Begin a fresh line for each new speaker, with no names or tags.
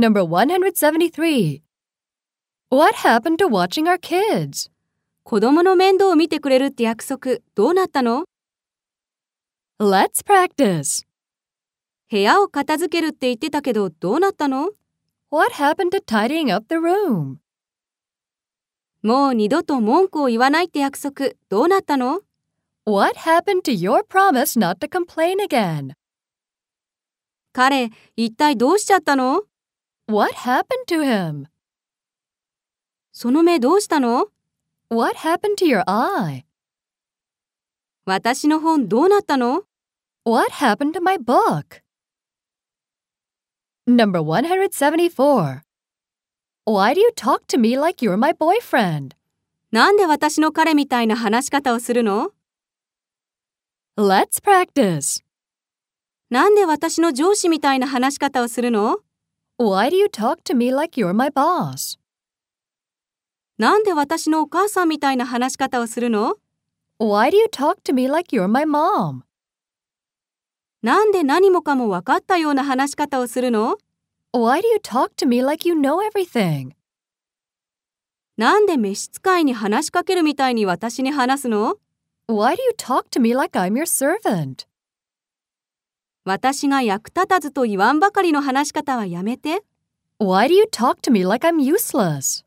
Number 173. What happened to watching our kids?
子供の面倒を見てくれるって約束、どうなったの
Let's practice.
部屋を片付けるって言ってたけど、どうなったの
What happened to tidying up the room?
もう二度と文句を言わないって約束、どうなったの
What happened to your promise not to complain again?
彼、一体どうしちゃったの
What happened to him?
その目どうしたの
What happened to your eye?
私の本どうなったの
What happened to my book? Number 174. Why do you talk to me like you're my boyfriend?
なんで私の彼みたいな話し方をするの
Let's practice.
なんで私の上司みたいな話し方をするの
Why do you talk to me like you're my boss?
なんで私のお母さんみたいな話し方をするの
Why do you talk to me like you're my mom?
なんで何もかも分かったような話し方をするの
Why do you talk to me like you know everything?
なんで召使いに話しかけるみたいに私に話すの
Why do you talk to me like I'm your servant?
私が役立たずと言わんばかりの話し方はやめて。
Why do you talk to me like I'm useless?